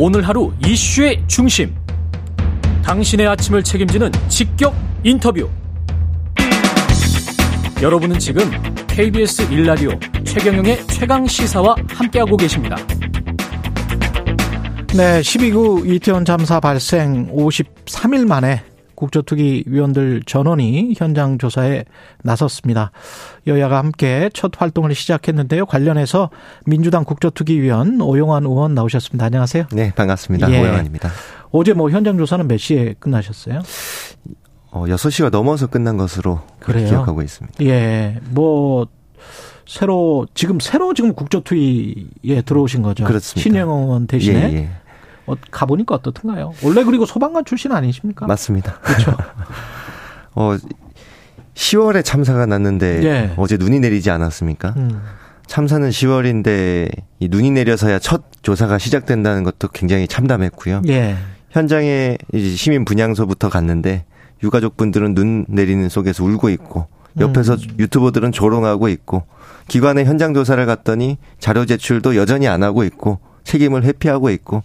오늘 하루 이슈의 중심. 당신의 아침을 책임지는 직격 인터뷰. 여러분은 지금 KBS 일라디오 최경영의 최강 시사와 함께하고 계십니다. 네, 12구 이태원 참사 발생 53일 만에 국조특위 위원들 전원이 현장 조사에 나섰습니다. 여야가 함께 첫 활동을 시작했는데요. 관련해서 민주당 국조특위 위원 오용환 의원 나오셨습니다. 안녕하세요. 네, 반갑습니다. 예. 오용환입니다. 어제 뭐 현장 조사는 몇 시에 끝나셨어요? 어, 6시가 넘어서 끝난 것으로? 기억하고 있습니다. 예. 뭐 새로 지금 새로 지금 국조특위에 들어오신 거죠. 그렇습니다. 신영 의원 대신에 예, 예. 어, 가보니까 어떻던가요? 원래 그리고 소방관 출신 아니십니까? 맞습니다. 그렇죠. 어, 10월에 참사가 났는데 예. 어제 눈이 내리지 않았습니까? 음. 참사는 10월인데 이 눈이 내려서야 첫 조사가 시작된다는 것도 굉장히 참담했고요. 예. 현장에 시민 분향소부터 갔는데 유가족분들은 눈 내리는 속에서 울고 있고 옆에서 음. 유튜버들은 조롱하고 있고 기관의 현장 조사를 갔더니 자료 제출도 여전히 안 하고 있고 책임을 회피하고 있고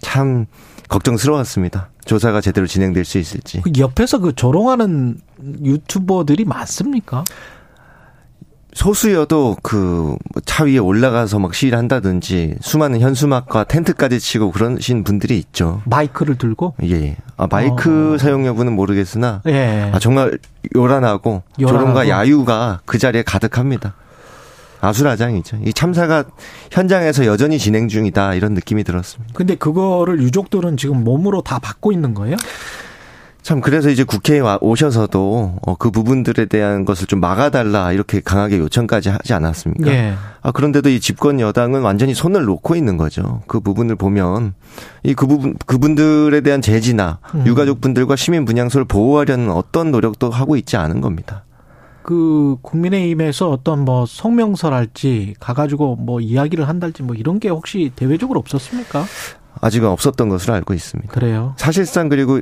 참 걱정스러웠습니다. 조사가 제대로 진행될 수 있을지. 그 옆에서 그 조롱하는 유튜버들이 많습니까? 소수여도 그 차 위에 올라가서 막 시위를 한다든지 수많은 현수막과 텐트까지 치고 그러신 분들이 있죠. 마이크를 들고? 예. 아, 마이크 어. 사용 여부는 모르겠으나 예. 아, 정말 요란하고, 요란하고 조롱과 야유가 그 자리에 가득합니다. 아수라장이죠. 이 참사가 현장에서 여전히 진행 중이다 이런 느낌이 들었습니다. 근데 그거를 유족들은 지금 몸으로 다 받고 있는 거예요? 참 그래서 이제 국회에 오셔서도 어, 그 부분들에 대한 것을 좀 막아달라 이렇게 강하게 요청까지 하지 않았습니까? 예. 아 그런데도 이 집권 여당은 완전히 손을 놓고 있는 거죠. 그 부분을 보면 이 그 부분 그분들에 대한 제지나 음. 유가족분들과 시민 분향소를 보호하려는 어떤 노력도 하고 있지 않은 겁니다. 그 국민의힘에서 어떤 뭐 성명서랄지 가가지고 뭐 이야기를 한달지 뭐 이런 게 혹시 대외적으로 없었습니까? 아직은 없었던 것으로 알고 있습니다. 그래요. 사실상 그리고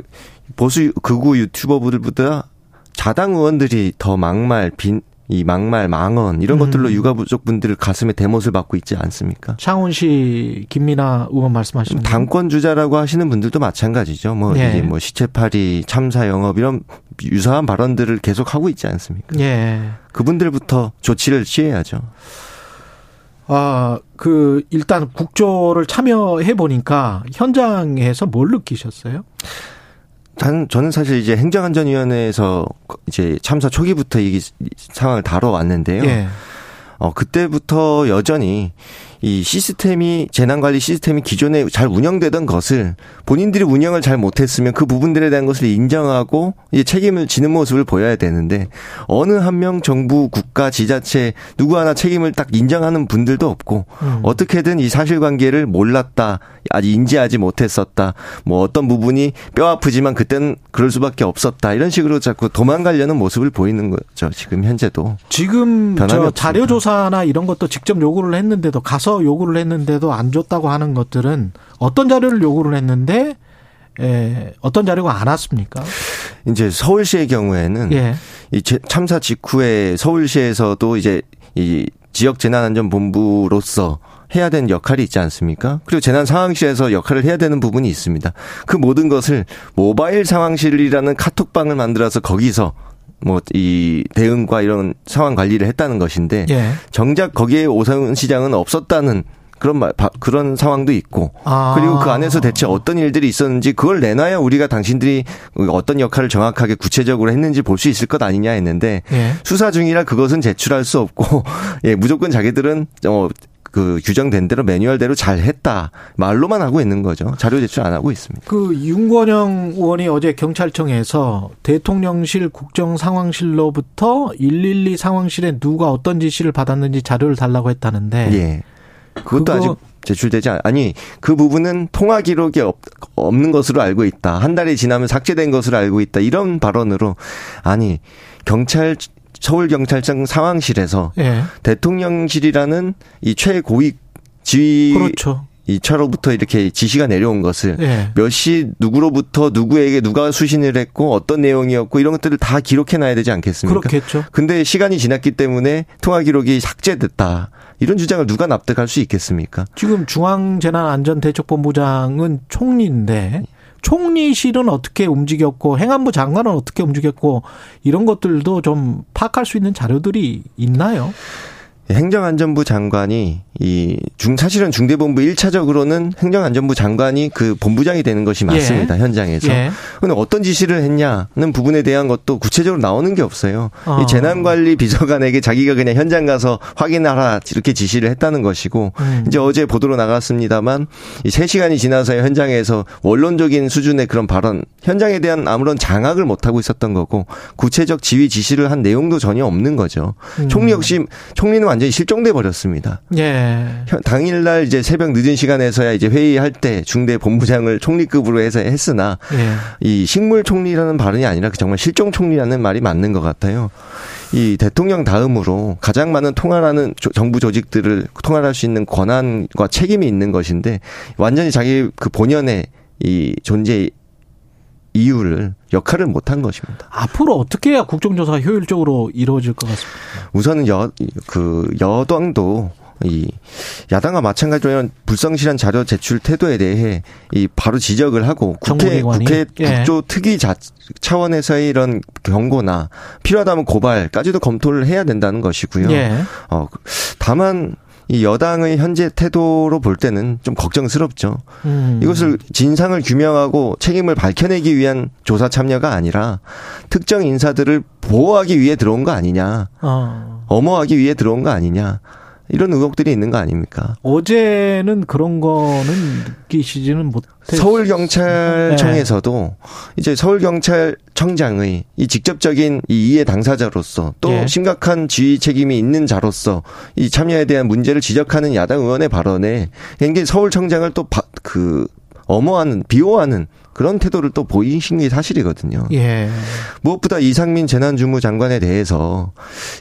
보수 극우 유튜버들보다 자당 의원들이 더 막말 빈 이 막말, 망언 이런 음. 것들로 육아부족 분들 가슴에 대못을 받고 있지 않습니까? 창원시 김민아 의원 말씀하시는 당권 주자라고 하시는 분들도 마찬가지죠. 뭐 예. 이게 뭐 시체팔이, 참사 영업 이런 유사한 발언들을 계속 하고 있지 않습니까? 예. 그분들부터 조치를 취해야죠. 아, 그 일단 국조를 참여해 보니까 현장에서 뭘 느끼셨어요? 단, 저는 사실 이제 행정안전위원회에서 이제 참사 초기부터 이 상황을 다뤄왔는데요. 예. 어, 그때부터 여전히 이 시스템이 재난관리 시스템이 기존에 잘 운영되던 것을 본인들이 운영을 잘 못했으면 그 부분들에 대한 것을 인정하고 이제 책임을 지는 모습을 보여야 되는데 어느 한 명 정부 국가 지자체 누구 하나 책임을 딱 인정하는 분들도 없고 음. 어떻게든 이 사실관계를 몰랐다 아직 인지하지 못했었다 뭐 어떤 부분이 뼈 아프지만 그때는 그럴 수밖에 없었다 이런 식으로 자꾸 도망가려는 모습을 보이는 거죠 지금 현재도 지금 저 자료 조사나 이런 것도 직접 요구를 했는데도 가서 가서 요구를 했는데도 안 줬다고 하는 것들은 어떤 자료를 요구를 했는데 예, 어떤 자료가 안 왔습니까? 이제 서울시의 경우에는 예. 이 참사 직후에 서울시에서도 이제 이 지역 재난안전본부로서 해야 되는 역할이 있지 않습니까? 그리고 재난 상황실에서 역할을 해야 되는 부분이 있습니다. 그 모든 것을 모바일 상황실이라는 카톡방을 만들어서 거기서 뭐 이 대응과 이런 상황 관리를 했다는 것인데 예. 정작 거기에 오세훈 시장은 없었다는 그런 말, 그런 상황도 있고 아. 그리고 그 안에서 대체 어떤 일들이 있었는지 그걸 내놔야 우리가 당신들이 어떤 역할을 정확하게 구체적으로 했는지 볼 수 있을 것 아니냐 했는데 예. 수사 중이라 그것은 제출할 수 없고 예 무조건 자기들은 어 그 규정된 대로 매뉴얼대로 잘 했다. 말로만 하고 있는 거죠. 자료 제출 안 하고 있습니다. 그 윤건영 의원이 어제 경찰청에서 대통령실 국정상황실로부터 112 상황실에 누가 어떤 지시를 받았는지 자료를 달라고 했다는데. 예. 그것도 아직 제출되지 않, 아니, 그 부분은 통화 기록이 없, 없는 것으로 알고 있다. 한 달이 지나면 삭제된 것으로 알고 있다. 이런 발언으로, 아니, 경찰 서울경찰청 상황실에서 예. 대통령실이라는 이 최고위 지휘 그렇죠. 이 차로부터 이렇게 지시가 내려온 것을 예. 몇시 누구로부터 누구에게 누가 수신을 했고 어떤 내용이었고 이런 것들을 다 기록해 놔야 되지 않겠습니까? 그렇겠죠. 근데 시간이 지났기 때문에 통화 기록이 삭제됐다. 이런 주장을 누가 납득할 수 있겠습니까? 지금 중앙재난안전대책본부장은 총리인데 총리실은 어떻게 움직였고 행안부 장관은 어떻게 움직였고 이런 것들도 좀 파악할 수 있는 자료들이 있나요? 행정안전부 장관이 이 중 사실은 중대본부 1차적으로는 행정안전부 장관이 그 본부장이 되는 것이 맞습니다. 예. 현장에서. 예. 근데 어떤 지시를 했냐는 부분에 대한 것도 구체적으로 나오는 게 없어요. 어. 이 재난관리 비서관에게 자기가 그냥 현장 가서 확인하라 이렇게 지시를 했다는 것이고 음. 이제 어제 보도로 나갔습니다만 이 3시간이 지나서 현장에서 원론적인 수준의 그런 발언 현장에 대한 아무런 장악을 못 하고 있었던 거고 구체적 지휘 지시를 한 내용도 전혀 없는 거죠. 음. 총리 역시 총리는 완 전히 실종돼 버렸습니다. 예. 당일날 이제 새벽 늦은 시간에서야 이제 회의할 때 중대 본부장을 총리급으로 해서 했으나 예. 이 식물 총리라는 발언이 아니라 그 정말 실종 총리라는 말이 맞는 것 같아요. 이 대통령 다음으로 가장 많은 통할하는 정부 조직들을 통할할 수 있는 권한과 책임이 있는 것인데 완전히 자기 그 본연의 이 존재 이유를 역할을 못한 것입니다. 앞으로 어떻게 해야 국정조사가 효율적으로 이루어질 것 같습니다. 우선은 여, 그 여당도 이 야당과 마찬가지로 불성실한 자료 제출 태도에 대해 이 바로 지적을 하고 국회 국회 예. 국조 특위 자, 차원에서의 이런 경고나 필요하다면 고발까지도 검토를 해야 된다는 것이고요. 예. 어 다만 이 여당의 현재 태도로 볼 때는 좀 걱정스럽죠. 음. 이것을 진상을 규명하고 책임을 밝혀내기 위한 조사 참여가 아니라 특정 인사들을 보호하기 위해 들어온 거 아니냐. 어. 엄호하기 위해 들어온 거 아니냐. 이런 의혹들이 있는 거 아닙니까? 어제는 그런 거는 느끼시지는 못했 서울 경찰청에서도 네. 이제 서울 경찰청장의 이 직접적인 이 이해 당사자로서 또 네. 심각한 지휘 책임이 있는 자로서 이 참여에 대한 문제를 지적하는 야당 의원의 발언에 굉장히 서울청장을 또그 엄호하는 비호하는 그런 태도를 또 보이신 게 사실이거든요. 예. 무엇보다 이상민 재난주무 장관에 대해서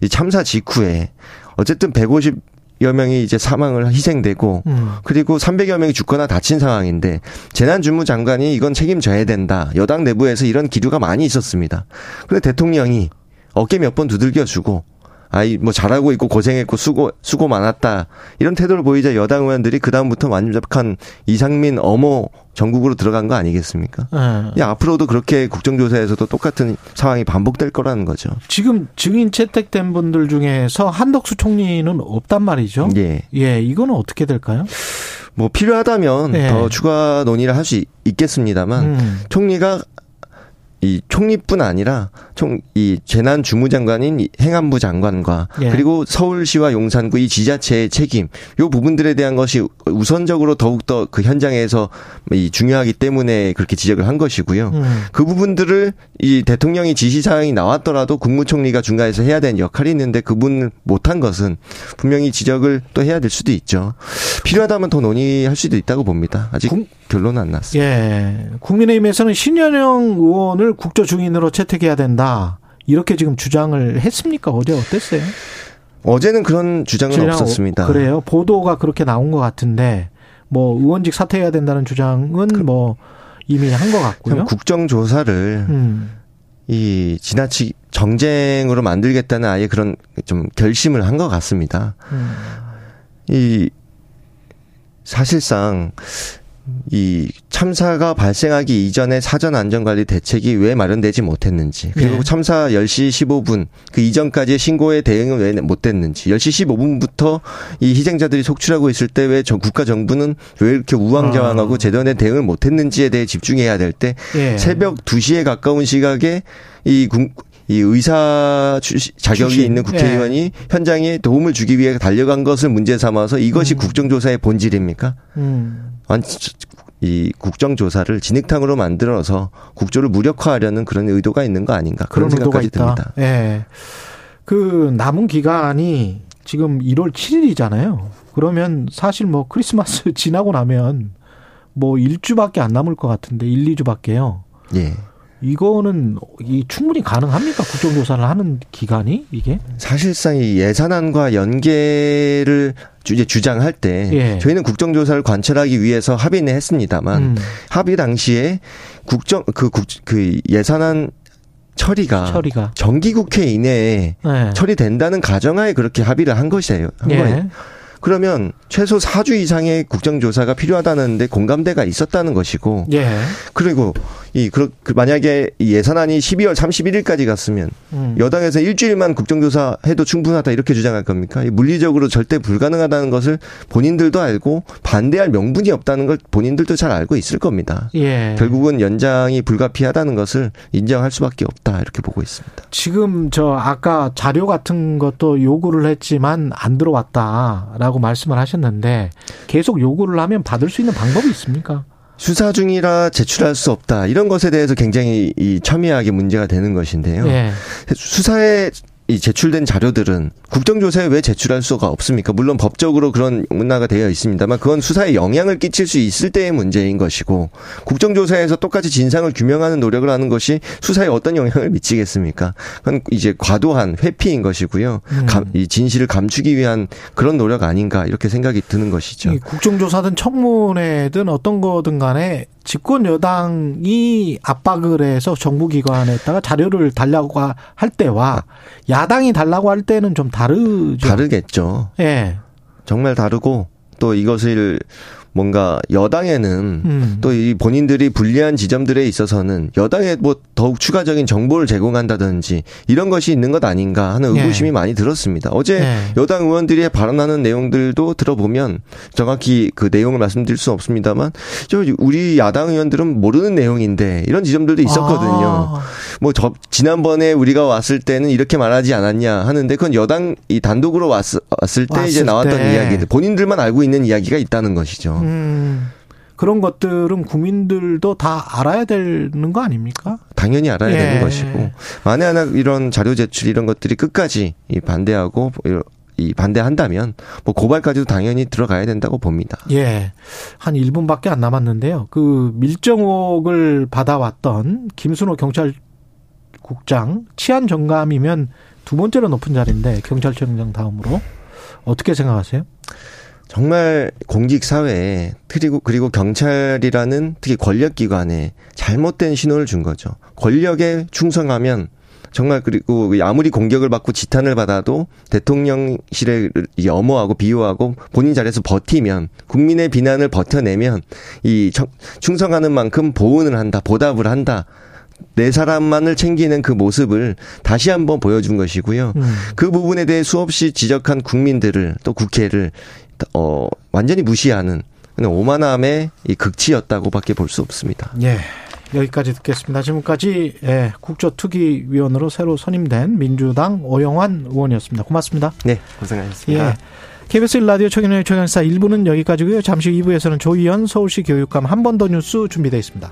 이 참사 직후에 어쨌든 150 여 명이 이제 사망을 희생되고 음. 그리고 300여 명이 죽거나 다친 상황인데 재난주무 장관이 이건 책임져야 된다. 여당 내부에서 이런 기류가 많이 있었습니다. 그런데 대통령이 어깨 몇 번 두들겨 주고 아이 뭐 잘하고 있고 고생했고 수고 수고 많았다 이런 태도를 보이자 여당 의원들이 그 다음부터 완벽한 이상민 어모 전국으로 들어간 거 아니겠습니까? 네. 앞으로도 그렇게 국정조사에서도 똑같은 상황이 반복될 거라는 거죠. 지금 증인 채택된 분들 중에서 한덕수 총리는 없단 말이죠. 예. 예, 이거는 어떻게 될까요? 뭐 필요하다면 예. 더 추가 논의를 할 수 있겠습니다만 음. 총리가 이 총리뿐 아니라 총 이 재난 주무장관인 행안부 장관과 예. 그리고 서울시와 용산구 이 지자체의 책임 요 부분들에 대한 것이 우선적으로 더욱더 그 현장에서 이 중요하기 때문에 그렇게 지적을 한 것이고요. 음. 그 부분들을 이 대통령이 지시 사항이 나왔더라도 국무총리가 중간에서 해야 되는 역할이 있는데 그분을 못한 것은 분명히 지적을 또 해야 될 수도 있죠. 필요하다면 더 논의할 수도 있다고 봅니다. 아직 국, 결론은 안 났습니다. 예. 국민의힘에서는 신현영 의원을 국조 중인으로 채택해야 된다. 이렇게 지금 주장을 했습니까? 어제 어땠어요? 어제는 그런 주장은 없었습니다. 그래요. 보도가 그렇게 나온 것 같은데 뭐 의원직 사퇴해야 된다는 주장은 그, 뭐 이미 한 것 같고요. 국정조사를 음. 이 지나치 정쟁으로 만들겠다는 아예 그런 좀 결심을 한 것 같습니다. 음. 이 사실상 이 참사가 발생하기 이전에 사전 안전관리 대책이 왜 마련되지 못했는지 그리고 네. 참사 10시 15분 그 이전까지의 신고에 대응은 왜 못됐는지 10시 15분부터 이 희생자들이 속출하고 있을 때왜 국가 정부는 왜 이렇게 우왕좌왕하고 아. 제대로 된 대응을 못했는지에 대해 집중해야 될때 네. 예. 새벽 2시에 가까운 시각에 이 이 의사 자격이 출신. 있는 국회의원이 예. 현장에 도움을 주기 위해 달려간 것을 문제 삼아서 이것이 음. 국정조사의 본질입니까? 음. 이 국정조사를 진흙탕으로 만들어서 국조를 무력화하려는 그런 의도가 있는 거 아닌가 그런, 그런 생각까지 듭니다. 예. 네. 그 남은 기간이 지금 1월 7일이잖아요. 그러면 사실 뭐 크리스마스 지나고 나면 뭐 1주밖에 안 남을 것 같은데 1, 2주밖에요. 예. 이거는 이 충분히 가능합니까? 국정조사를 하는 기간이 이게? 사실상 이 예산안과 연계를 이제 주장할 때 예. 저희는 국정조사를 관철하기 위해서 합의는 했습니다만 음. 합의 당시에 국정 그 국그 그 예산안 처리가, 처리가. 정기국회 이내에 네. 처리된다는 가정하에 그렇게 합의를 한 것이에요. 한 예. 거예요. 그러면 최소 4주 이상의 국정조사가 필요하다는데 공감대가 있었다는 것이고. 예. 그리고 이 그, 만약에 이 예산안이 12월 31일까지 갔으면 음. 여당에서 일주일만 국정조사 해도 충분하다 이렇게 주장할 겁니까? 물리적으로 절대 불가능하다는 것을 본인들도 알고 반대할 명분이 없다는 걸 본인들도 잘 알고 있을 겁니다. 예. 결국은 연장이 불가피하다는 것을 인정할 수밖에 없다 이렇게 보고 있습니다. 지금 저 아까 자료 같은 것도 요구를 했지만 안 들어왔다라고 말씀을 하셨는데 계속 요구를 하면 받을 수 있는 방법이 있습니까? 수사 중이라 제출할 수 없다. 이런 것에 대해서 굉장히 이 첨예하게 문제가 되는 것인데요. 네. 수사에 이 제출된 자료들은 국정조사에 왜 제출할 수가 없습니까? 물론 법적으로 그런 문화가 되어 있습니다만 그건 수사에 영향을 끼칠 수 있을 때의 문제인 것이고 국정조사에서 똑같이 진상을 규명하는 노력을 하는 것이 수사에 어떤 영향을 미치겠습니까? 그건 이제 과도한 회피인 것이고요. 음. 감, 이 진실을 감추기 위한 그런 노력 아닌가 이렇게 생각이 드는 것이죠. 국정조사든 청문회든 어떤 거든 간에 집권 여당이 압박을 해서 정부기관에다가 자료를 달라고 할 때와 야당이 달라고 할 때는 좀 다르죠. 다르겠죠. 예. 정말 다르고 또 이것을 뭔가 여당에는 음. 또이 본인들이 불리한 지점들에 있어서는 여당에 뭐 더욱 추가적인 정보를 제공한다든지 이런 것이 있는 것 아닌가 하는 예. 의구심이 네. 많이 들었습니다. 어제 네. 여당 의원들이 발언하는 내용들도 들어보면 정확히 그 내용을 말씀드릴 수는 없습니다만 저 우리 야당 의원들은 모르는 내용인데 이런 지점들도 있었거든요. 아. 뭐 저 지난번에 우리가 왔을 때는 이렇게 말하지 않았냐 하는데 그건 여당 이 단독으로 왔, 왔을 때 왔을 이제 나왔던 때. 이야기들 본인들만 알고 있는 이야기가 있다는 것이죠. 음. 그런 것들은 국민들도 다 알아야 되는 거 아닙니까? 당연히 알아야 예. 되는 것이고 만에 하나 이런 자료 제출 이런 것들이 끝까지 반대하고 이 반대한다면 뭐 고발까지도 당연히 들어가야 된다고 봅니다. 예. 한 1분밖에 안 남았는데요. 그 밀정옥을 받아왔던 김순호 경찰국장 치안 정감이면 두 번째로 높은 자리인데 경찰청장 다음으로 어떻게 생각하세요? 정말 공직 사회에 그리고 그리고 경찰이라는 특히 권력 기관에 잘못된 신호를 준 거죠. 권력에 충성하면 정말 그리고 아무리 공격을 받고 지탄을 받아도 대통령실에 염호하고 비호하고 본인 자리에서 버티면 국민의 비난을 버텨내면 이 충성하는 만큼 보은을 한다, 보답을 한다. 내 사람만을 챙기는 그 모습을 다시 한번 보여준 것이고요. 음. 그 부분에 대해 수없이 지적한 국민들을 또 국회를 어, 완전히 무시하는 오만함의 이 극치였다고밖에 볼 수 없습니다. 예. 여기까지 듣겠습니다. 지금까지 예, 국조특위위원으로 새로 선임된 민주당 오영환 의원이었습니다. 고맙습니다. 네, 고생하셨습니다. 예. KBS 라디오 최경영의 최강사 1부는 여기까지고요. 잠시 후 2부에서는 조희연 서울시 교육감 한 번 더 뉴스 준비되어 있습니다.